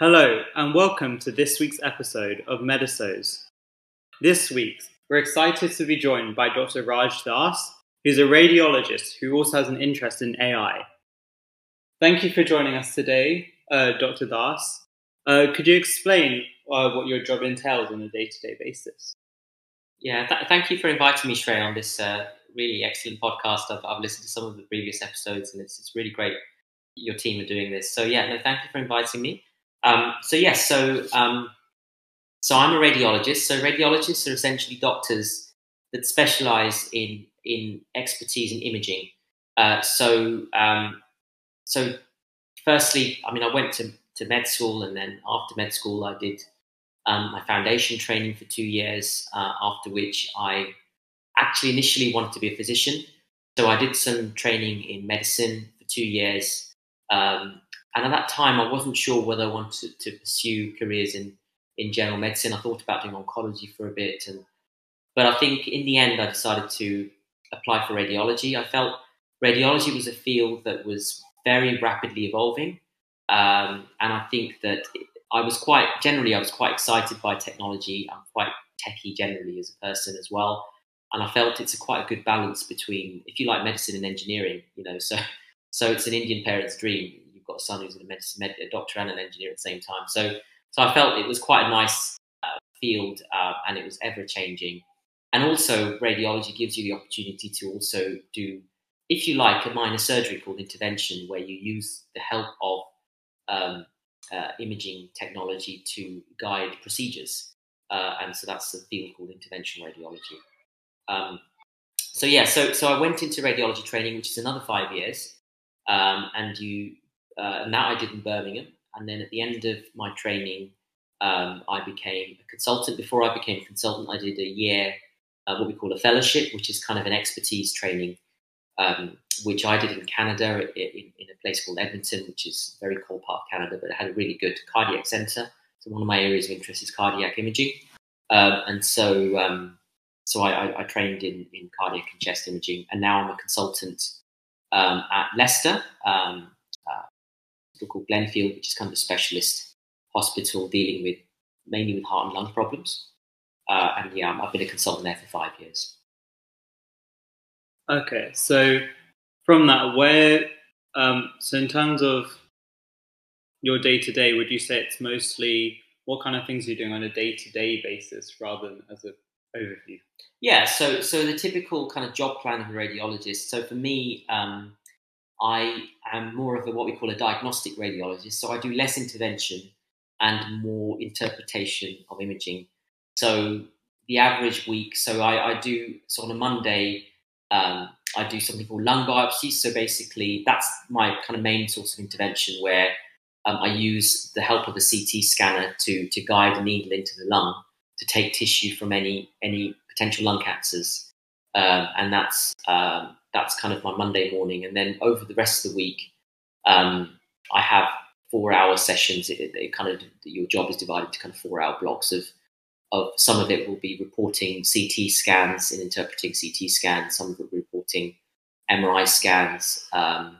Hello, and welcome to this week's episode of Medisos. This week, we're excited to be joined by Dr. Raj Das, who's a radiologist who also has an interest in AI. Thank you for joining us today, uh, Dr. Das. Uh, could you explain uh, what your job entails on a day to day basis? Yeah, th- thank you for inviting me, Shrey, on this uh, really excellent podcast. I've, I've, listened to some of the previous episodes, and it's, it's really great your team are doing this. So, yeah, no, thank you for inviting me. Um, so, yes, so, um, so I'm a radiologist. So, radiologists are essentially doctors that specialize in, in expertise in imaging. Uh, so, um, so, firstly, I mean, I went to, to med school, and then after med school, I did um, my foundation training for two years, uh, after which I actually initially wanted to be a physician. So I did some training in medicine for two years. Um, and at that time, I wasn't sure whether I wanted to pursue careers in, in general medicine. I thought about doing oncology for a bit. and But I think in the end, I decided to apply for radiology. I felt radiology was a field that was very rapidly evolving. Um, and I think that I was quite generally I was quite excited by technology. I'm quite techie generally as a person as well, and I felt it's a quite a good balance between if you like medicine and engineering. You know, so so it's an Indian parent's dream. Got a son who's a medicine med- a doctor and an engineer at the same time. So so I felt it was quite a nice uh, field, uh, and it was ever changing. And also, radiology gives you the opportunity to also do, if you like, a minor surgery called intervention, where you use the help of um, uh, imaging technology to guide procedures. Uh, and so that's a field called interventional radiology. Um, so yeah, so so I went into radiology training, which is another five years, um, and you uh, and that I did in Birmingham. And then at the end of my training, um, I became a consultant. Before I became a consultant, I did a year, uh, what we call a fellowship, which is kind of an expertise training um, which I did in Canada in, in, a place called Edmonton, which is very cold part of Canada, but it had a really good cardiac center. So one of my areas of interest is cardiac imaging, um, and so um, so I, I, trained in, in cardiac and chest imaging, and now I'm a consultant um, at Leicester, uh, called Glenfield, which is kind of a specialist hospital dealing with mainly with heart and lung problems. Uh, and yeah, I've been a consultant there for five years. Okay, so from that, where um, so in terms of your day to day, would you say it's mostly what kind of things you're doing on a day to day basis rather than as an overview? Yeah, so so the typical kind of job plan of a radiologist. So for me, um, I am more of a what we call a diagnostic radiologist. So I do less intervention and more interpretation of imaging. So the average week, so I, I do so on a Monday um, I do something called lung biopsies. So basically, that's my kind of main source of intervention where um, I use the help of a CT scanner to, to guide a needle into the lung to take tissue from any, any potential lung cancers. Um, and that's, um, that's kind of my Monday morning. And then over the rest of the week, um, I have four hour sessions. It, it kind of, your job is divided into kind of four hour blocks of of some of it will be reporting CT scans and interpreting CT scans. Some of it reporting MRI scans, um,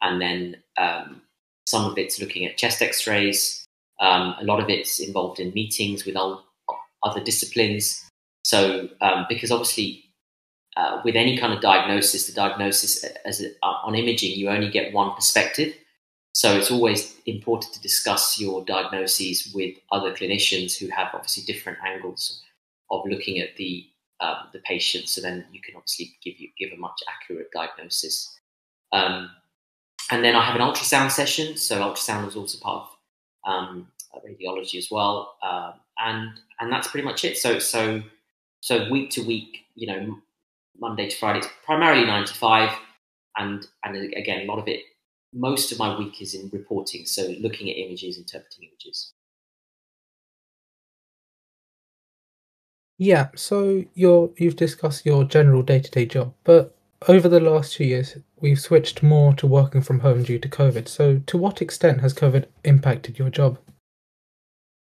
and then um, some of it's looking at chest X-rays. Um, a lot of it's involved in meetings with other disciplines. So, um, because obviously, uh, with any kind of diagnosis, the diagnosis as a, on imaging, you only get one perspective. So it's always important to discuss your diagnoses with other clinicians who have obviously different angles of looking at the um, the patient. So then you can obviously give you give a much accurate diagnosis. Um, and then I have an ultrasound session. So ultrasound is also part of um, radiology as well, um, and and that's pretty much it. So so so week to week, you know, Monday to Friday, it's primarily nine to five, and and again, a lot of it most of my week is in reporting, so looking at images, interpreting images. Yeah, so you're, you've discussed your general day to day job, but over the last two years, we've switched more to working from home due to COVID. So, to what extent has COVID impacted your job?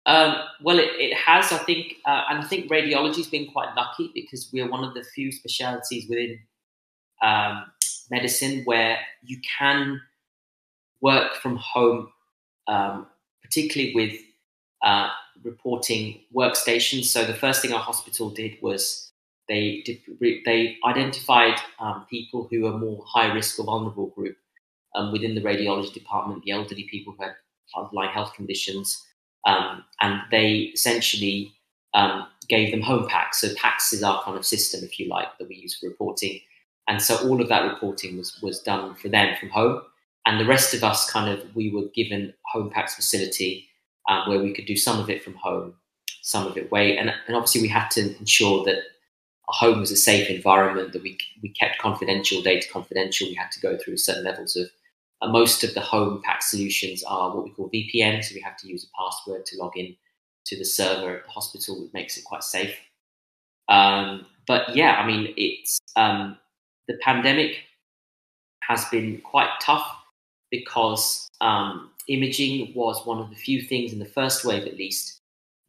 Um, well, it, it, has, I think, uh, and I think radiology's been quite lucky because we're one of the few specialities within um, medicine where you can work from home, um, particularly with uh, reporting workstations. So the first thing our hospital did was they they identified um, people who are more high risk or vulnerable group um, within the radiology department, the elderly people who had underlying health conditions, um, and they essentially um, gave them home PACS. So PACS is our kind of system, if you like, that we use for reporting. And so all of that reporting was was done for them from home, and the rest of us kind of we were given home PACS facility um, where we could do some of it from home, some of it away, and, and obviously we had to ensure that our home was a safe environment that we we kept confidential data confidential. We had to go through certain levels of. Most of the home pack solutions are what we call VPN, so we have to use a password to log in to the server at the hospital, which makes it quite safe. Um, but yeah, I mean, it's um, the pandemic has been quite tough because um, imaging was one of the few things in the first wave, at least,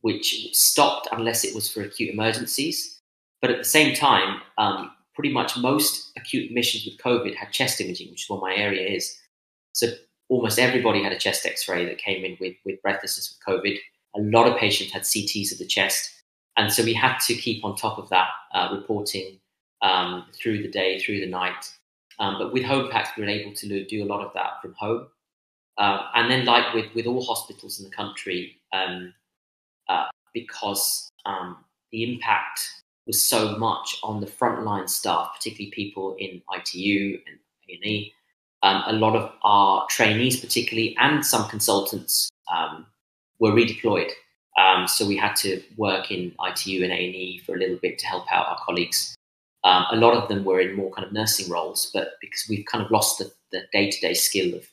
which stopped unless it was for acute emergencies. But at the same time, um, pretty much most acute admissions with COVID had chest imaging, which is what my area is. So almost everybody had a chest X-ray that came in with with breathlessness with COVID. A lot of patients had CTs of the chest, and so we had to keep on top of that, uh, reporting um, through the day, through the night. Um, but with home PACS, we were able to do a lot of that from home. Uh, and then, like with, with all hospitals in the country, um, uh, because um, the impact was so much on the frontline staff, particularly people in ITU and A&E, um, a lot of our trainees, particularly, and some consultants um, were redeployed. Um, so we had to work in ITU and A&E for a little bit to help out our colleagues. Um, a lot of them were in more kind of nursing roles, but because we've kind of lost the, the day-to-day skill of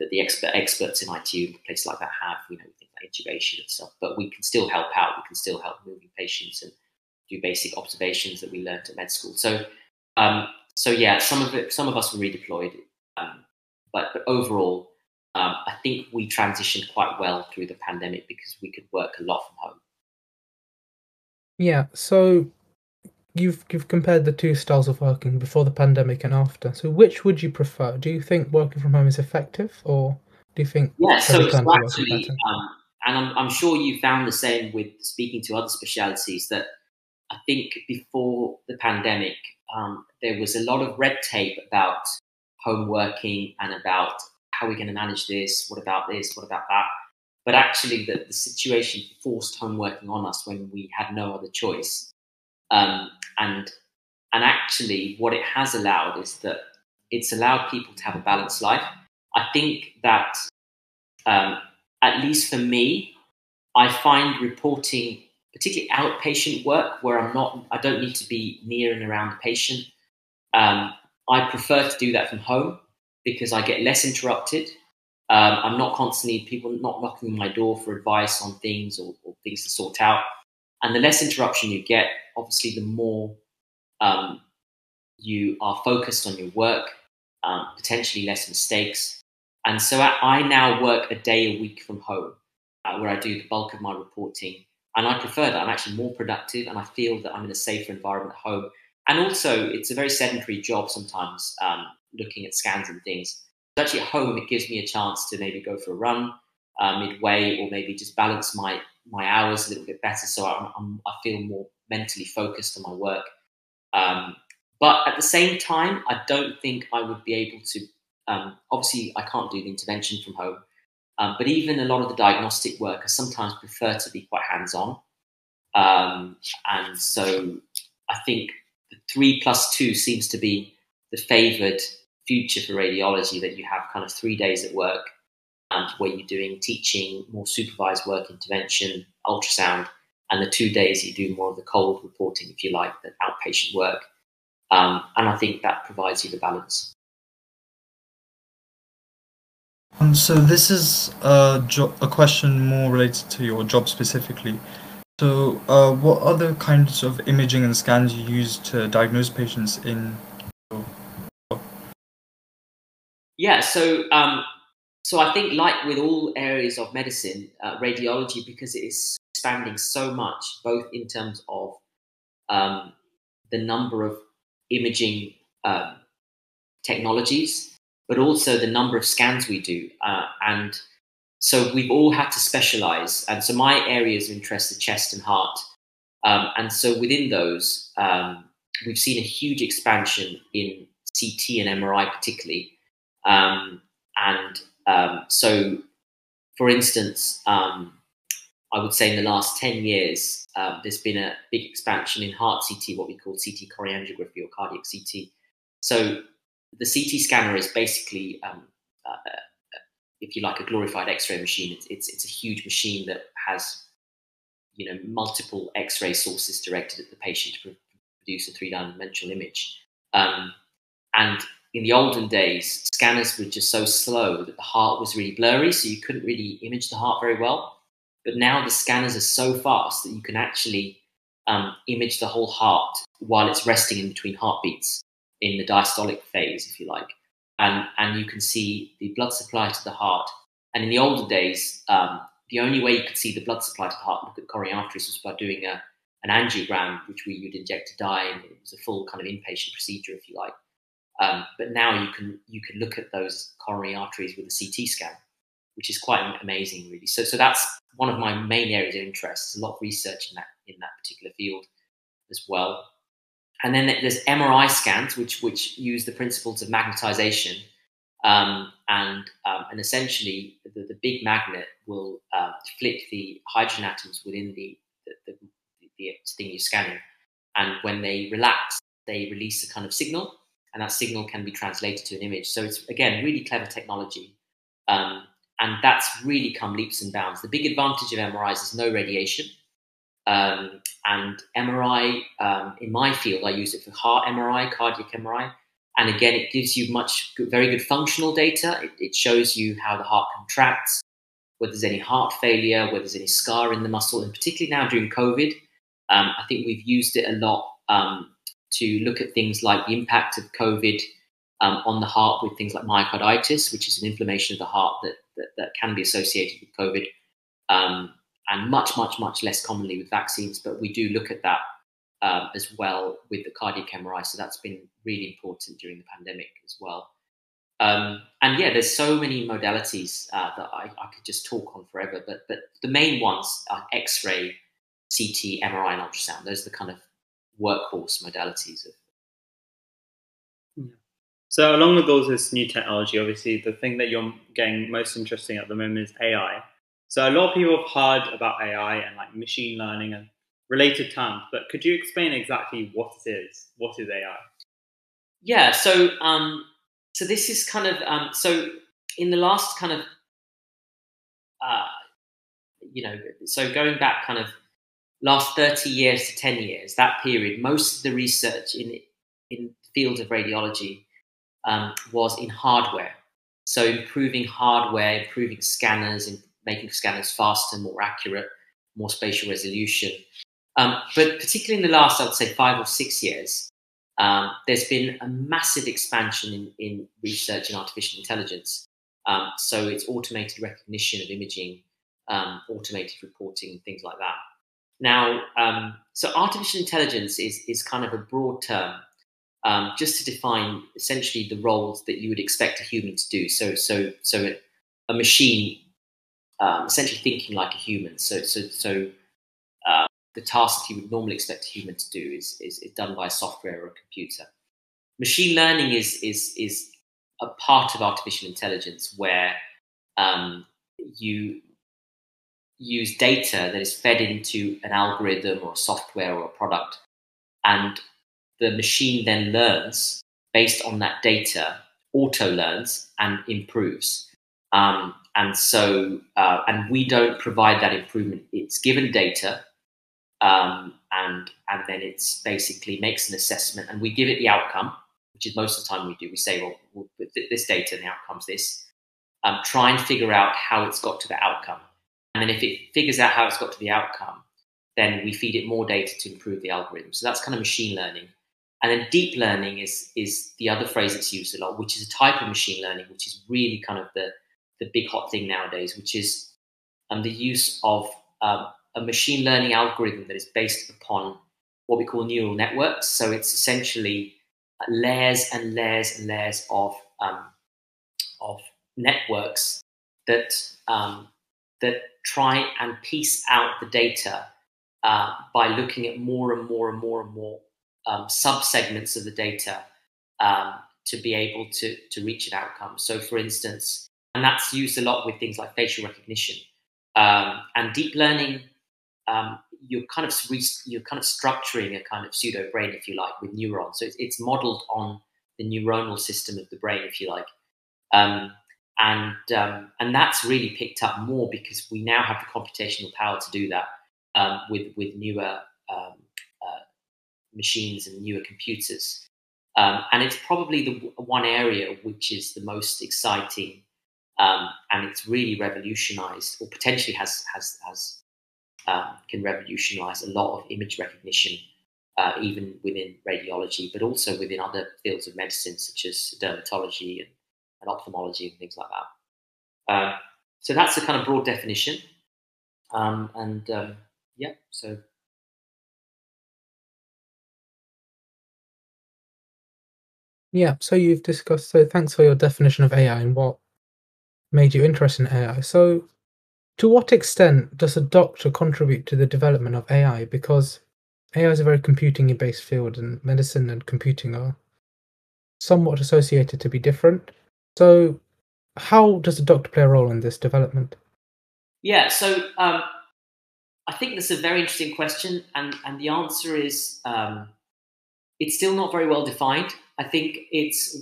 that the expert experts in ITU places like that have, you know, things like intubation and stuff. But we can still help out. We can still help moving patients and do basic observations that we learned at med school. So, um, so yeah, some of it, some of us were redeployed, um, but but overall, um, I think we transitioned quite well through the pandemic because we could work a lot from home. Yeah. So you've you've compared the two styles of working before the pandemic and after. So which would you prefer? Do you think working from home is effective, or do you think yeah? So, actually, um, and I'm, I'm sure you found the same with speaking to other specialities that I think before the pandemic um, there was a lot of red tape about home working and about how we're going to manage this. What about this? What about that? But actually, the, the situation forced home working on us when we had no other choice. Um, and and actually, what it has allowed is that it's allowed people to have a balanced life. I think that, um, at least for me, I find reporting, particularly outpatient work, where I'm not, I don't need to be near and around the patient. Um, I prefer to do that from home because I get less interrupted. Um, I'm not constantly people not knocking on my door for advice on things or, or things to sort out. And the less interruption you get, obviously, the more um, you are focused on your work, um, potentially less mistakes. And so I, I, now work a day a week from home uh, where I do the bulk of my reporting. And I prefer that. I'm actually more productive and I feel that I'm in a safer environment at home. And also, it's a very sedentary job sometimes, um, looking at scans and things. But actually, at home, it gives me a chance to maybe go for a run uh, midway or maybe just balance my my hours a little bit better, so I'm, I'm, i feel more mentally focused on my work. Um, but at the same time, I don't think I would be able to. Um, obviously, I can't do the intervention from home, um, but even a lot of the diagnostic work, I sometimes prefer to be quite hands-on. Um, and so, I think three plus two seems to be the favoured future for radiology. That you have kind of three days at work and where you're doing teaching, more supervised work, intervention, ultrasound, and the two days you do more of the cold reporting, if you like, the outpatient work. Um, and I think that provides you the balance. So this is a, jo- a question more related to your job specifically. So, uh, what other kinds of imaging and scans you use to diagnose patients in? Yeah, so um, so I think, like with all areas of medicine, uh, radiology, because it is expanding so much, both in terms of um, the number of imaging um, technologies, but also the number of scans we do. Uh, and so we've all had to specialize. And so my areas of interest are chest and heart. Um, and so within those, um, we've seen a huge expansion in CT and MRI, particularly. Um, and um, so, for instance, um, I would say in the last 10 years, uh, there's been a big expansion in heart CT, what we call CT coronary angiography or cardiac CT. So the CT scanner is basically, uh, if you like, a glorified X-ray machine. It's, it's, it's a huge machine that has, you know, multiple X-ray sources directed at the patient to produce a three-dimensional image. Um, and in the olden days, scanners were just so slow that the heart was really blurry, so you couldn't really image the heart very well. But now the scanners are so fast that you can actually um, image the whole heart while it's resting in between heartbeats in the diastolic phase, if you like. And, and you can see the blood supply to the heart. And in the older days, um, the only way you could see the blood supply to the heart, look at coronary arteries, was by doing a, an angiogram, which we would inject a dye, and it was a full kind of inpatient procedure, if you like. Um, but now you can you can look at those coronary arteries with a CT scan, which is quite amazing, really. So so that's one of my main areas of interest. There's a lot of research in that in that particular field as well. And then there's MRI scans, which which use the principles of magnetization, um, and um, and essentially the, the big magnet will uh, flick the hydrogen atoms within the the, the the thing you're scanning, and when they relax, they release a kind of signal, and that signal can be translated to an image. So it's again really clever technology. Um, and that's really come leaps and bounds. The big advantage of MRIs is no radiation. Um, and MRI, um, in my field, I use it for heart MRI, cardiac MRI. And again, it gives you much, very good functional data. It, it shows you how the heart contracts, whether there's any heart failure, whether there's any scar in the muscle. And particularly now during COVID, um, I think we've used it a lot um, to look at things like the impact of COVID um, on the heart with things like myocarditis, which is an inflammation of the heart that that, that can be associated with COVID, um, and much, much, much less commonly with vaccines. But we do look at that um, as well with the cardiac MRI. So that's been really important during the pandemic as well. Um, and yeah, there's so many modalities uh, that I, I, could just talk on forever. But but the main ones are X-ray, CT, MRI, and ultrasound. Those are the kind of workhorse modalities of so along with all this new technology, obviously the thing that you're getting most interesting at the moment is AI. So a lot of people have heard about AI and like machine learning and related terms, but could you explain exactly what it is? What is AI? Yeah, so um, so this is kind of um, so in the last kind of uh, you know so going back kind of last 30 years to 10 years that period most of the research in in field of radiology um, was in hardware. So improving hardware, improving scanners, and making scanners faster, more accurate, more spatial resolution. Um, but particularly in the last, I would say, five or six years, um, there's been a massive expansion in, in research in artificial intelligence. Um, so it's automated recognition of imaging, um, automated reporting, things like that. Now, um, so artificial intelligence is, is kind of a broad term um, just to define essentially the roles that you would expect a human to do. So, so, so a machine um, essentially thinking like a human. So, so, so uh, the task that you would normally expect a human to do is, is, is done by a software or a computer. Machine learning is is is a part of artificial intelligence where um, you use data that is fed into an algorithm or software or a product, and the machine then learns based on that data, auto learns and improves. Um, and so, uh, and we don't provide that improvement. It's given data, um, and and then it's basically makes an assessment, and we give it the outcome, which is most of the time we do. We say, well, well with this data, and the outcome's this. Um, try and figure out how it's got to the outcome, and then if it figures out how it's got to the outcome, then we feed it more data to improve the algorithm. So that's kind of machine learning. And then deep learning is is the other phrase that's used a lot, which is a type of machine learning, which is really kind of the the big hot thing nowadays, which is um, the use of um, a machine learning algorithm that is based upon what we call neural networks. So it's essentially layers and layers and layers of um, of networks that um, that try and piece out the data uh, by looking at more and more and more and more um, subsegments of the data um, to be able to, to reach an outcome. So, for instance, and that's used a lot with things like facial recognition um, and deep learning. Um, you're kind of you're kind of structuring a kind of pseudo brain, if you like, with neurons. So it's, it's modeled on the neuronal system of the brain, if you like. Um, and um, and that's really picked up more because we now have the computational power to do that um, with with newer um, uh, machines and newer computers. Um, and it's probably the one area which is the most exciting, um, and it's really revolutionized, or potentially has has has um, can revolutionize a lot of image recognition, uh, even within radiology, but also within other fields of medicine such as dermatology and and ophthalmology and things like that. Um, so that's the kind of broad definition. Um, and um, yeah, so. Yeah, so you've discussed, so thanks for your definition of AI and what made you interested in AI. So, to what extent does a doctor contribute to the development of AI? Because AI is a very computing based field, and medicine and computing are somewhat associated to be different. So, how does the doctor play a role in this development? Yeah, so um, I think that's a very interesting question, and and the answer is um, it's still not very well defined. I think it's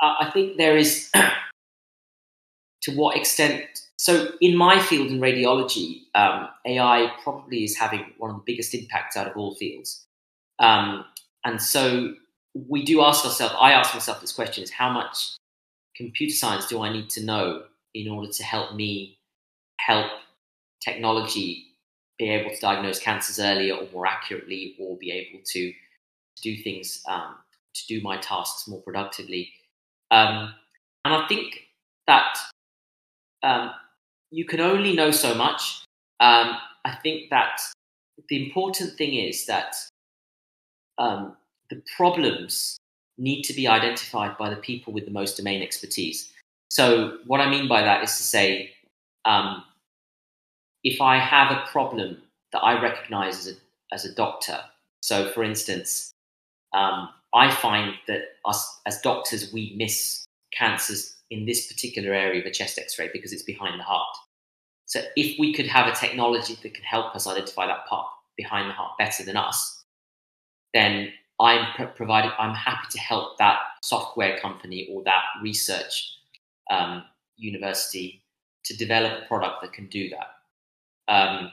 I think there is to what extent. So in my field in radiology, um, AI probably is having one of the biggest impacts out of all fields, um, and so we do ask ourselves. I ask myself this question: Is how much computer science do I need to know in order to help me help technology be able to diagnose cancers earlier or more accurately or be able to, do things um, to do my tasks more productively um, and i think that um, you can only know so much um, i think that the important thing is that um, the problems need to be identified by the people with the most domain expertise. So, what I mean by that is to say, um, if I have a problem that I recognize as a, as a doctor, so for instance, um, I find that us as doctors, we miss cancers in this particular area of a chest x ray because it's behind the heart. So, if we could have a technology that can help us identify that part behind the heart better than us, then I'm provided. I'm happy to help that software company or that research um, university to develop a product that can do that. Um,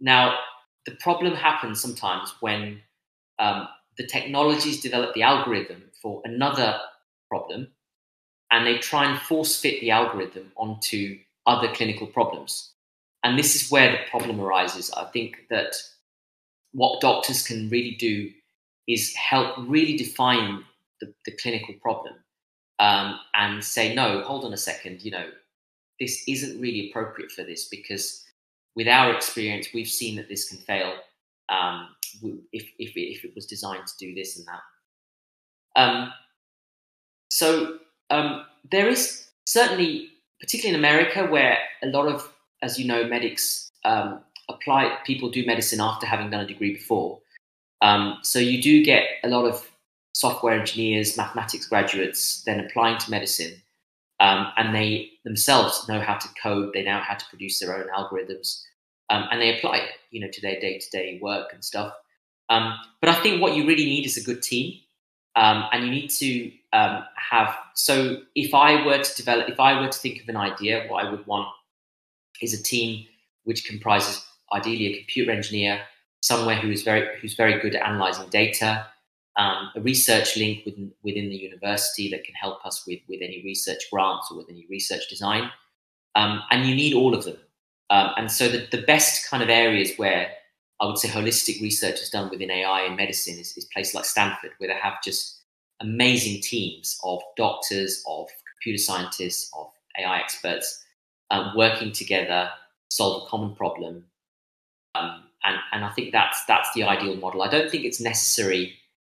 now, the problem happens sometimes when um, the technologies develop the algorithm for another problem and they try and force fit the algorithm onto other clinical problems. And this is where the problem arises. I think that what doctors can really do is help really define the, the clinical problem um, and say, no, hold on a second, you know, this isn't really appropriate for this because with our experience, we've seen that this can fail um, if, if, if, it was designed to do this and that. Um, so um, there is certainly, particularly in America, where a lot of, as you know, medics um, apply, people do medicine after having done a degree before. Um, so you do get a lot of software engineers, mathematics graduates, then applying to medicine, um, and they themselves know how to code. They know how to produce their own algorithms, um, and they apply it, you know, to their day-to-day work and stuff. Um, but I think what you really need is a good team, um, and you need to um, have. So if I were to develop, if I were to think of an idea, what I would want is a team which comprises ideally a computer engineer somewhere who is very who's very good at analyzing data, um, a research link within within the university that can help us with with any research grants or with any research design, um, and you need all of them. Um, and so the, the best kind of areas where I would say holistic research is done within AI and medicine is, is places like Stanford, where they have just amazing teams of doctors, of computer scientists, of AI experts um, working together, solve a common problem, um, and and I think that's that's the ideal model. I don't think it's necessary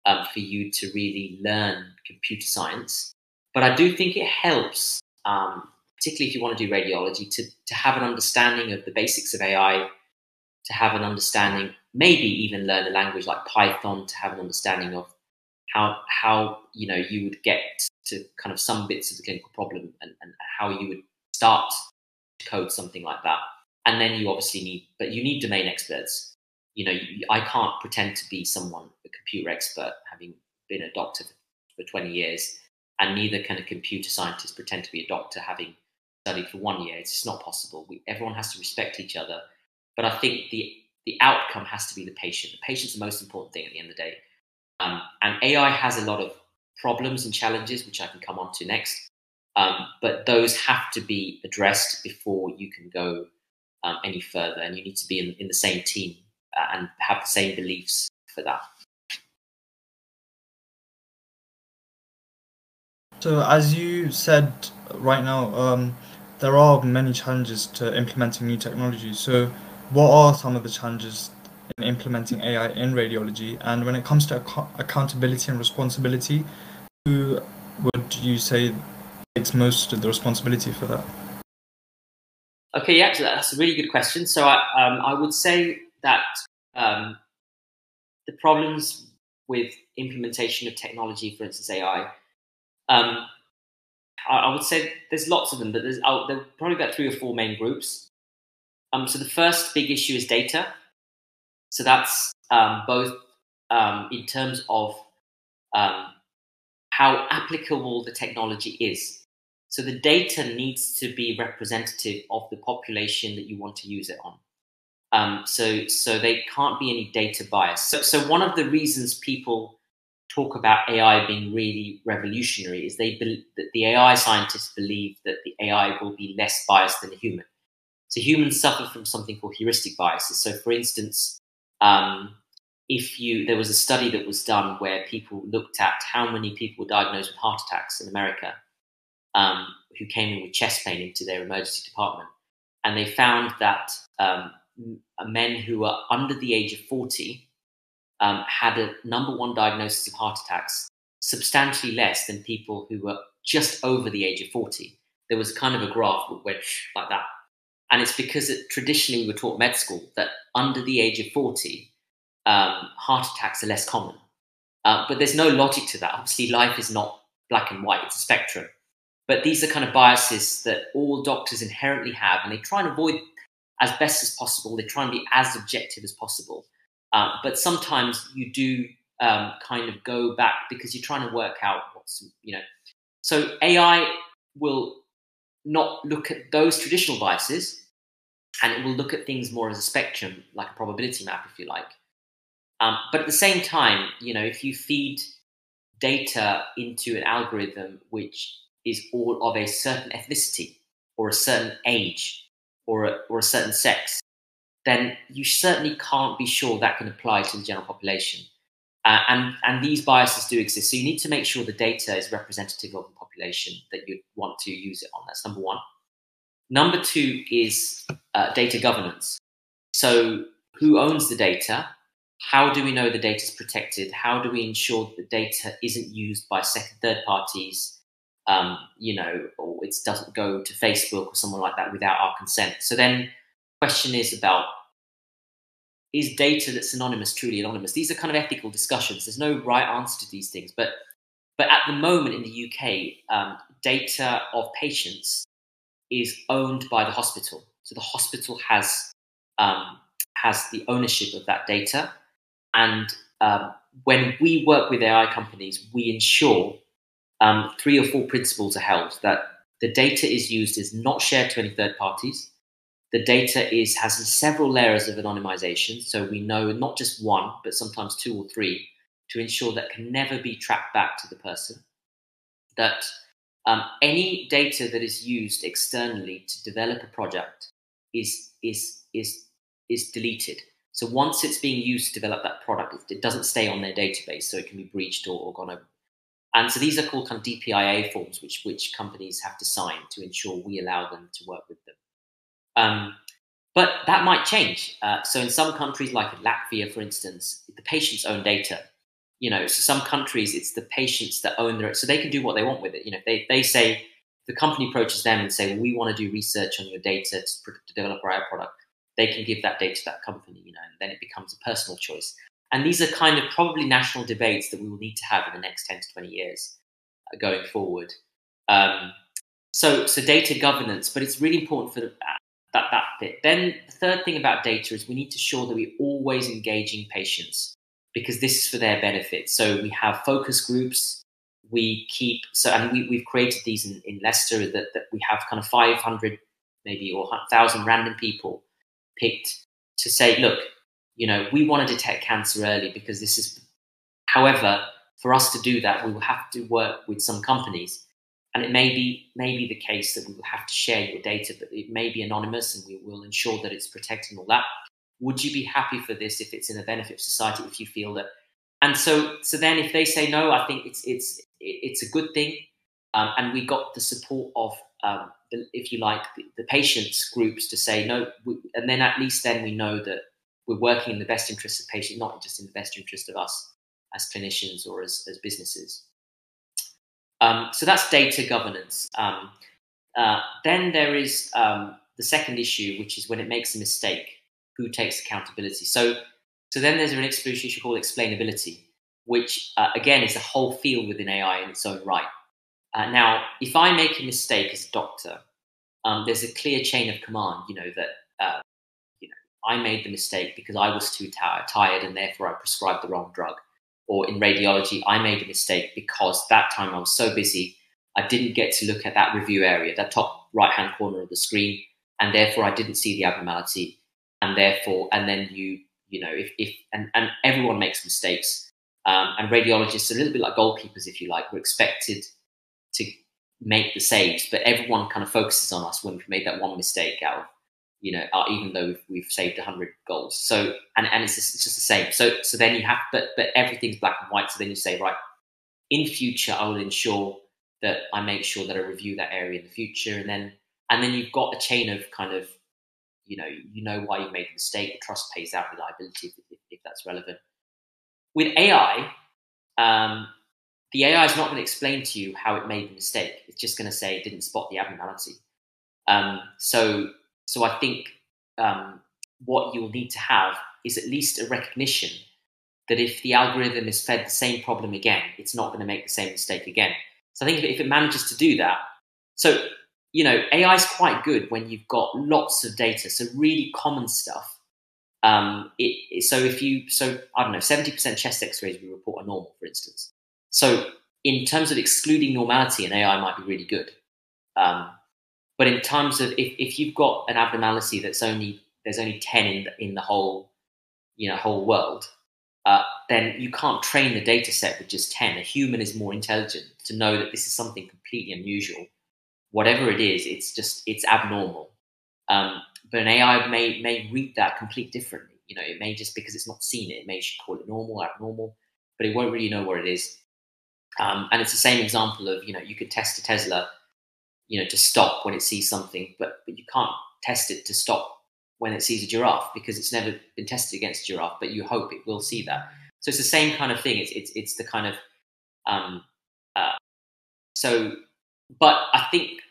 um, for you to really learn computer science, but I do think it helps, um, particularly if you want to do radiology, to, to have an understanding of the basics of AI, to have an understanding, maybe even learn a language like Python, to have an understanding of how how you know you would get to kind of some bits of the clinical problem and, and how you would start to code something like that. And then you obviously need, but you need domain experts. You know, you, I can't pretend to be someone, a computer expert, having been a doctor for 20 years, and neither can a computer scientist pretend to be a doctor having studied for one year. It's just not possible. We, everyone has to respect each other. But I think the the outcome has to be the patient. The patient's the most important thing at the end of the day. Um, and AI has a lot of problems and challenges, which I can come on to next. Um, but those have to be addressed before you can go um, any further. And you need to be in, in the same team uh, and have the same beliefs for that. So, as you said right now, um, there are many challenges to implementing new technology. So, what are some of the challenges in implementing AI in radiology? And when it comes to ac- accountability and responsibility, who would you say takes most of the responsibility for that? Okay, yeah, that's a really good question. So, I, um, I would say that um, the problems with implementation of technology, for instance, AI, um, I, I, would say there's lots of them, but there's uh, there are probably about three or four main groups. Um, so the first big issue is data. So that's um, both um, in terms of um, how applicable the technology is. So the data needs to be representative of the population that you want to use it on. Um, so, so there can't be any data bias. So, so one of the reasons people talk about AI being really revolutionary is they be, that the AI scientists believe that the AI will be less biased than a human. So humans suffer from something called heuristic biases. So, for instance, um, if you there was a study that was done where people looked at how many people were diagnosed with heart attacks in America um, who came in with chest pain into their emergency department, and they found that um, men who were under the age of 40 um, had a number one diagnosis of heart attacks substantially less than people who were just over the age of 40. There was kind of a graph that went like that. And it's because it, traditionally we're taught med school that under the age of 40, um, heart attacks are less common. Uh, but there's no logic to that. Obviously, life is not black and white, it's a spectrum. But these are kind of biases that all doctors inherently have, and they try and avoid as best as possible. They try and be as objective as possible. Uh, but sometimes you do um, kind of go back because you're trying to work out what's, you know. So AI will not look at those traditional biases and it will look at things more as a spectrum, like a probability map, if you like. Um, but at the same time, you know, if you feed data into an algorithm which is all of a certain ethnicity or a certain age or a, or a certain sex, then you certainly can't be sure that can apply to the general population. Uh, and, and these biases do exist. So you need to make sure the data is representative of the population that you want to use it on. That's number one. Number two is uh, data governance. So who owns the data? How do we know the data is protected? How do we ensure that the data isn't used by second, third parties? Um, you know, or it doesn't go to Facebook or someone like that without our consent. So then the question is about is data that's anonymous truly anonymous? These are kind of ethical discussions. There's no right answer to these things, but but at the moment in the UK, um, data of patients is owned by the hospital. So the hospital has um, has the ownership of that data, and um, when we work with AI companies, we ensure um, three or four principles are held that the data is used is not shared to any third parties the data is has several layers of anonymization, so we know not just one, but sometimes two or three, to ensure that can never be tracked back to the person. That um, any data that is used externally to develop a project is is is is deleted. So once it's being used to develop that product, it doesn't stay on their database, so it can be breached or, or gone over. And so these are called kind of DPIA forms, which which companies have to sign to ensure we allow them to work with them. Um, but that might change. Uh, so in some countries, like Latvia, for instance, the patients own data. You know, so some countries it's the patients that own their, so they can do what they want with it. You know, they they say the company approaches them and say, we want to do research on your data to, to develop our product, they can give that data to that company, you know, and then it becomes a personal choice. And these are kind of probably national debates that we will need to have in the next 10 to 20 years uh, going forward. Um, so, so data governance, but it's really important for the, that, that bit. Then the third thing about data is we need to ensure that we're always engaging patients because this is for their benefit. So we have focus groups. We keep so, and we, we've created these in, in Leicester that, that we have kind of 500 maybe or 1,000 random people picked to say, look, you know, we want to detect cancer early because this is, however, for us to do that, we will have to work with some companies. And it may be, may be the case that we will have to share your data, but it may be anonymous and we will ensure that it's protected and all that. Would you be happy for this if it's in the benefit of society, if you feel that? And so, so then if they say no, I think it's, it's, it's a good thing. Um, and we got the support of, um, the, if you like, the, the patients groups to say no. We, and then at least then we know that we're working in the best interest of patients, not just in the best interest of us as clinicians or as, as businesses. Um, so that's data governance. Um, uh, then there is um, the second issue, which is when it makes a mistake, who takes accountability? So, so then there's an issue called explainability, which uh, again is a whole field within AI in its own right. Uh, now, if I make a mistake as a doctor, um, there's a clear chain of command. You know that uh, you know I made the mistake because I was too tired, and therefore I prescribed the wrong drug or in radiology, I made a mistake because that time I was so busy, I didn't get to look at that review area, that top right hand corner of the screen, and therefore I didn't see the abnormality. And therefore, and then you, you know, if, if and, and everyone makes mistakes. Um, and radiologists, a little bit like goalkeepers, if you like, we're expected to make the saves, but everyone kind of focuses on us when we've made that one mistake out of you know, uh, even though we've, we've saved 100 goals. So, and, and it's just, it's just the same. So, so then you have, but, but everything's black and white. So then you say, right, in future, I will ensure that I make sure that I review that area in the future. And then, and then you've got a chain of kind of, you know, you know why you made the mistake. The trust pays out reliability if, if, if that's relevant. With AI, um, the AI is not going to explain to you how it made the mistake. It's just going to say it didn't spot the abnormality. Um, so so I think um, what you'll need to have is at least a recognition that if the algorithm is fed the same problem again, it's not going to make the same mistake again. So I think if it manages to do that, so you know, AI is quite good when you've got lots of data, so really common stuff. Um, it, so if you, so I don't know, seventy percent chest X-rays we report are normal, for instance. So in terms of excluding normality, an AI might be really good. Um, but in terms of if, if you've got an abnormality that's only there's only ten in the, in the whole you know whole world, uh, then you can't train the data set with just ten. A human is more intelligent to know that this is something completely unusual. Whatever it is, it's just it's abnormal. Um, but an AI may may read that completely differently. You know, it may just because it's not seen it, it may call it normal, abnormal, but it won't really know what it is. Um, and it's the same example of you know you could test a Tesla you know, to stop when it sees something, but, but you can't test it to stop when it sees a giraffe because it's never been tested against a giraffe, but you hope it will see that. So it's the same kind of thing. It's, it's, it's the kind of, um, uh, so, but I think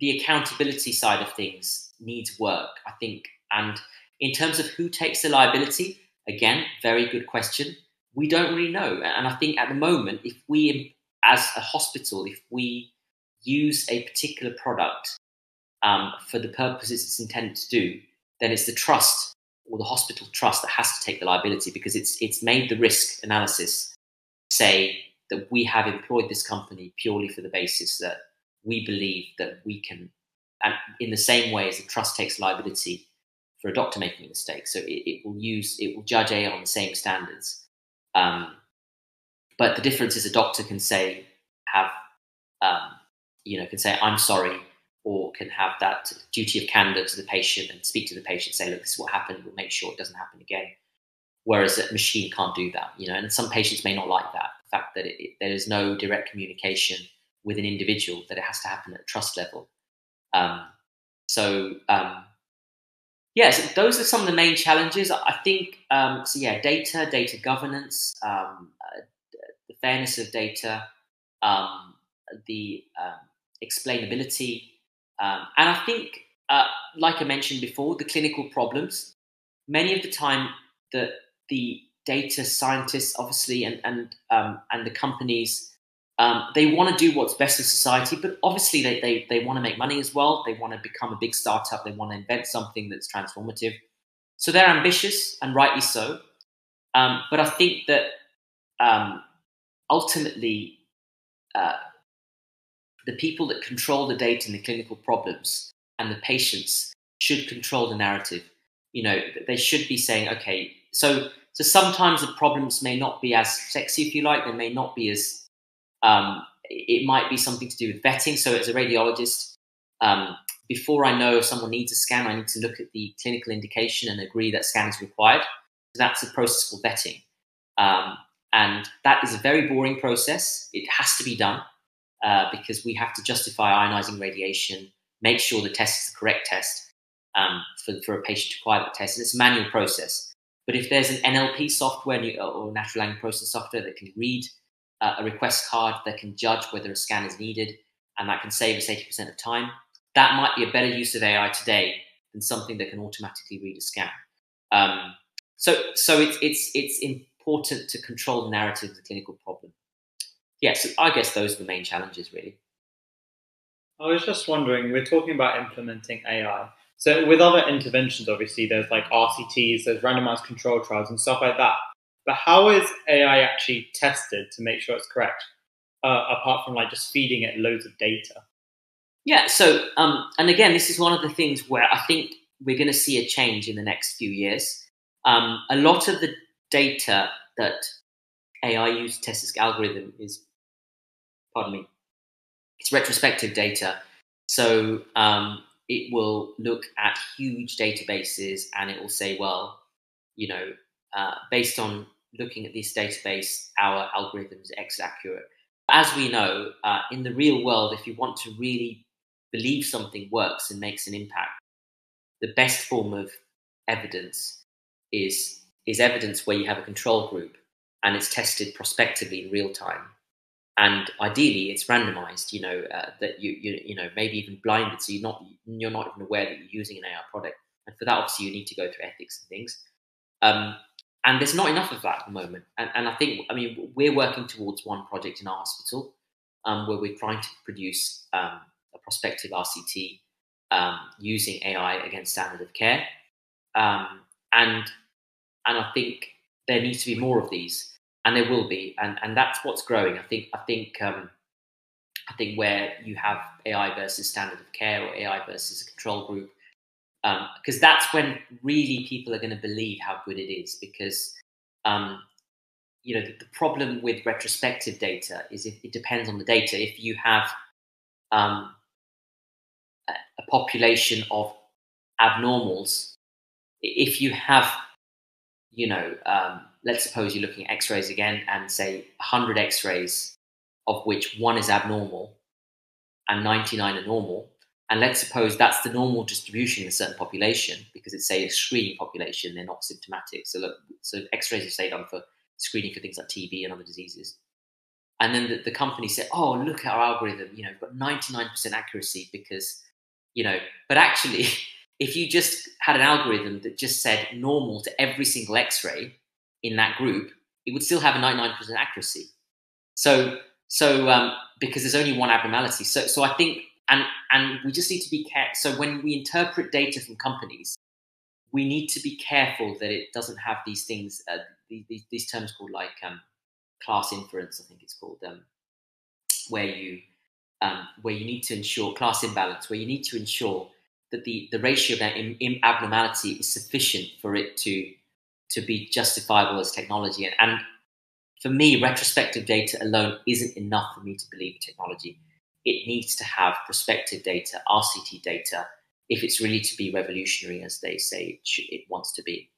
the accountability side of things needs work, I think. And in terms of who takes the liability, again, very good question. We don't really know. And I think at the moment, if we, as a hospital, if we use a particular product um, for the purposes it's intended to do, then it's the trust or the hospital trust that has to take the liability because it's it's made the risk analysis say that we have employed this company purely for the basis that we believe that we can, and in the same way as the trust takes liability for a doctor making a mistake, so it, it will use it will judge AI on the same standards. Um, but the difference is a doctor can say have um, you know, can say, I'm sorry, or can have that duty of candor to the patient and speak to the patient, say, look, this is what happened, we'll make sure it doesn't happen again. Whereas a machine can't do that, you know, and some patients may not like that, the fact that it, it, there is no direct communication with an individual, that it has to happen at trust level. Um, so, um, yes, yeah, so those are some of the main challenges. I think, um, so yeah, data, data governance, um, uh, the fairness of data, um, the um, explainability, and I think, uh, like I mentioned before, the clinical problems. Many of the time, that the data scientists, obviously, and and and the companies, um, they want to do what's best for society, but obviously they they they want to make money as well. They want to become a big startup. They want to invent something that's transformative. So they're ambitious, and rightly so. Um, but I think that um, ultimately, uh, the people that control the data and the clinical problems and the patients should control the narrative. You know, they should be saying, okay, so so sometimes the problems may not be as sexy, if you like. They may not be as um, it might be something to do with vetting. So as a radiologist, um, before I know if someone needs a scan, I need to look at the clinical indication and agree that scan is required. So that's a process called vetting. Um, and that is a very boring process. It has to be done uh, because we have to justify ionizing radiation, make sure the test is the correct test um, for, for a patient to acquire the test. It's a manual process. But if there's an NLP software or natural language processing software that can read uh, a request card, that can judge whether a scan is needed, and that can save us 80% of time, that might be a better use of AI today than something that can automatically read a scan. Um, so, so it's it's it's important to control the narrative of the clinical problem. Yes, yeah, so I guess those are the main challenges, really. I was just wondering, we're talking about implementing AI. So with other interventions, obviously, there's like RCTs, there's randomized control trials and stuff like that. But how is AI actually tested to make sure it's correct, uh, apart from like just feeding it loads of data? Yeah. So, um, and again, this is one of the things where I think we're going to see a change in the next few years. Um, a lot of the data that AI used to test this algorithm is, pardon me, it's retrospective data. So um, it will look at huge databases and it will say, well, you know, uh, based on looking at this database, our algorithm is X accurate. As we know, uh, in the real world, if you want to really believe something works and makes an impact, the best form of evidence is is evidence where you have a control group and it's tested prospectively in real time. And ideally it's randomized you know uh, that you, you you know maybe even blinded so you're not you're not even aware that you're using an AI product. And for that obviously you need to go through ethics and things. Um, and there's not enough of that at the moment. And, and I think I mean we're working towards one project in our hospital um, where we're trying to produce um, a prospective RCT um, using AI against standard of care. Um, and and I think there needs to be more of these, and there will be, and and that's what's growing. I think I think um, I think where you have AI versus standard of care or AI versus a control group, because um, that's when really people are going to believe how good it is. Because um, you know the, the, problem with retrospective data is it, it depends on the data. If you have um, a, a population of abnormals, if you have you know, um, let's suppose you're looking at X-rays again and say 100 X-rays, of which one is abnormal and 99 are normal. And let's suppose that's the normal distribution in a certain population because it's say a screening population, they're not symptomatic. So look, so X-rays are say done for screening for things like TB and other diseases. And then the, the company said, "Oh, look at our algorithm. You know, we've got 99% accuracy because, you know, but actually." if you just had an algorithm that just said normal to every single x-ray in that group it would still have a 99% accuracy so so um, because there's only one abnormality so so i think and and we just need to be careful so when we interpret data from companies we need to be careful that it doesn't have these things uh, these, these terms called like um, class inference i think it's called um, where you um, where you need to ensure class imbalance where you need to ensure that the, the ratio of that in, in abnormality is sufficient for it to to be justifiable as technology. And, and for me, retrospective data alone isn't enough for me to believe technology. It needs to have prospective data, RCT data, if it's really to be revolutionary, as they say it, should, it wants to be.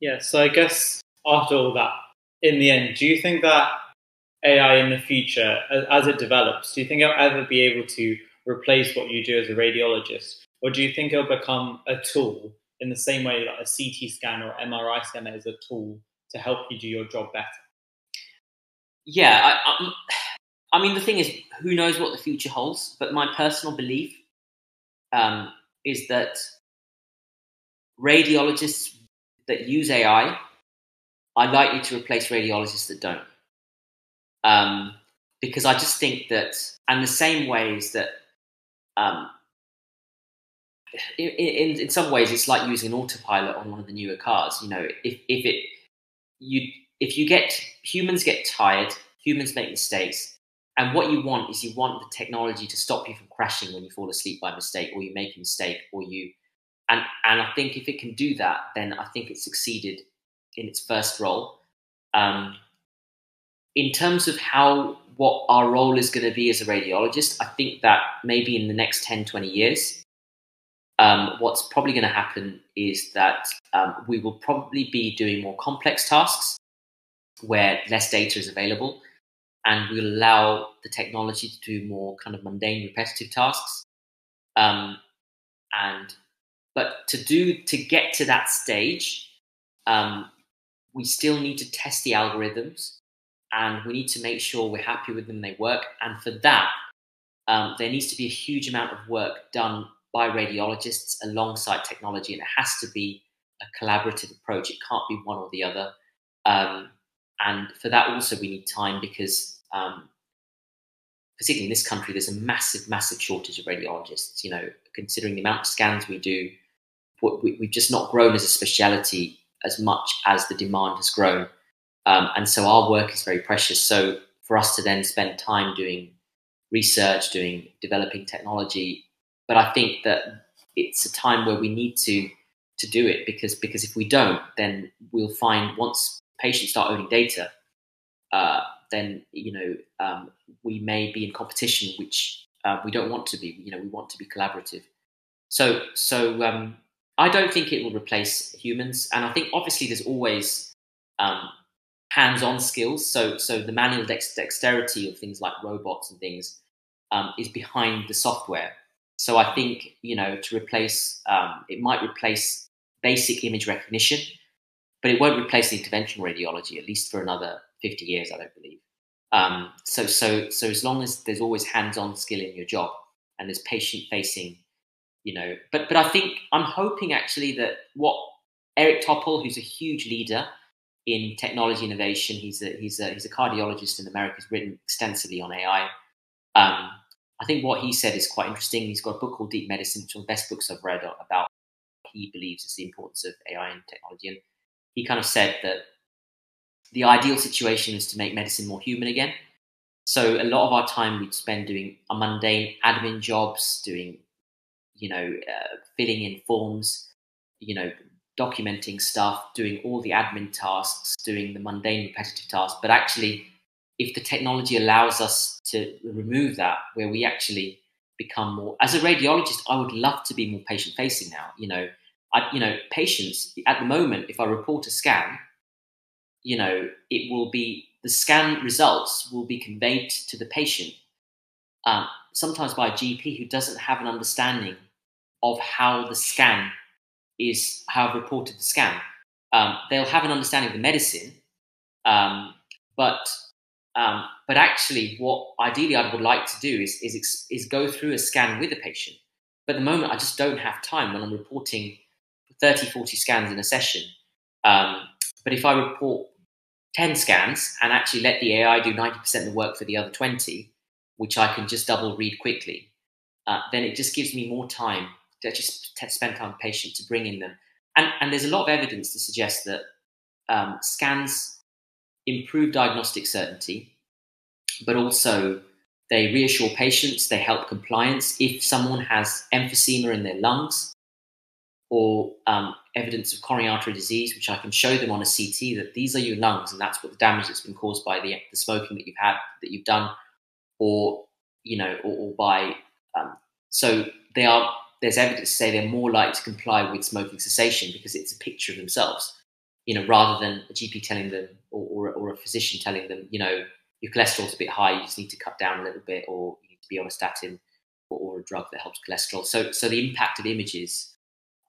Yeah, so I guess after all that, in the end, do you think that AI in the future, as it develops, do you think it'll ever be able to replace what you do as a radiologist? Or do you think it'll become a tool in the same way that a CT scan or MRI scanner is a tool to help you do your job better? Yeah, I, I mean, the thing is, who knows what the future holds? But my personal belief um, is that radiologists that use AI are likely to replace radiologists that don't. Um, because I just think that, and the same ways that, um, in, in, in some ways, it's like using an autopilot on one of the newer cars. You know, if, if it, you, if you get, humans get tired, humans make mistakes, and what you want is you want the technology to stop you from crashing when you fall asleep by mistake, or you make a mistake, or you, and and I think if it can do that, then I think it succeeded in its first role. Um, in terms of how what our role is going to be as a radiologist, I think that maybe in the next 10, 20 years, um, what's probably going to happen is that um, we will probably be doing more complex tasks where less data is available and we'll allow the technology to do more kind of mundane, repetitive tasks. Um, and but to do to get to that stage, um, we still need to test the algorithms, and we need to make sure we're happy with them, they work. And for that, um, there needs to be a huge amount of work done by radiologists alongside technology, and it has to be a collaborative approach. It can't be one or the other. Um, and for that, also, we need time because um, particularly in this country, there's a massive, massive shortage of radiologists. You know, considering the amount of scans we do, we, have just not grown as a speciality as much as the demand has grown. Um, and so our work is very precious. So for us to then spend time doing research, doing developing technology, but I think that it's a time where we need to to do it because because if we don't, then we'll find once patients start owning data, uh, then you know um, we may be in competition, which uh, we don't want to be. You know, we want to be collaborative. So, so um, I don't think it will replace humans, and I think obviously there's always um, hands-on skills. So, so the manual dex- dexterity of things like robots and things um, is behind the software. So I think you know to replace um, it might replace basic image recognition, but it won't replace the interventional radiology at least for another 50 years, I don't believe. Um, so, so, so as long as there's always hands-on skill in your job and there's patient-facing, you know, but but I think I'm hoping actually that what Eric Topol, who's a huge leader in technology innovation, he's a he's a he's a cardiologist in America, has written extensively on AI. Um, I think what he said is quite interesting. He's got a book called Deep Medicine, which is one of the best books I've read about he believes is the importance of AI and technology. And he kind of said that the ideal situation is to make medicine more human again. So a lot of our time we'd spend doing a mundane admin jobs, doing, you know, uh, filling in forms, you know, documenting stuff, doing all the admin tasks, doing the mundane repetitive tasks. But actually, if the technology allows us to remove that, where we actually become more, as a radiologist, I would love to be more patient facing now. You know, I, you know, patients at the moment, if I report a scan, you know, it will be the scan results will be conveyed to the patient, um, sometimes by a GP who doesn't have an understanding of how the scan is, how I've reported the scan. Um, they'll have an understanding of the medicine, um, but um, but actually, what ideally I would like to do is, is is go through a scan with a patient. But at the moment, I just don't have time when I'm reporting 30, 40 scans in a session. Um, but if I report 10 scans and actually let the AI do 90% of the work for the other 20, which I can just double read quickly, uh, then it just gives me more time to just spend time patient to bring in them. And, and there's a lot of evidence to suggest that um, scans improve diagnostic certainty, but also they reassure patients, they help compliance. If someone has emphysema in their lungs, or um, evidence of coronary artery disease, which I can show them on a CT that these are your lungs and that's what the damage that's been caused by the, the smoking that you've had, that you've done, or, you know, or, or by, um, so they are, there's evidence to say they're more likely to comply with smoking cessation because it's a picture of themselves, you know, rather than a GP telling them or, or, or a physician telling them, you know, your cholesterol's a bit high, you just need to cut down a little bit, or you need to be on a statin or, or a drug that helps cholesterol. So, so the impact of images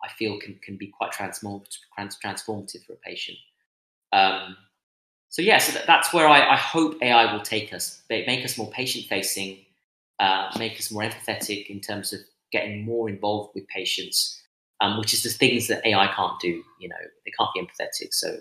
I feel can, can be quite transformative, for a patient. Um, so yeah, so that's where I, I, hope AI will take us. Make us more patient facing, uh, make us more empathetic in terms of getting more involved with patients, um, which is the things that AI can't do. You know, they can't be empathetic. So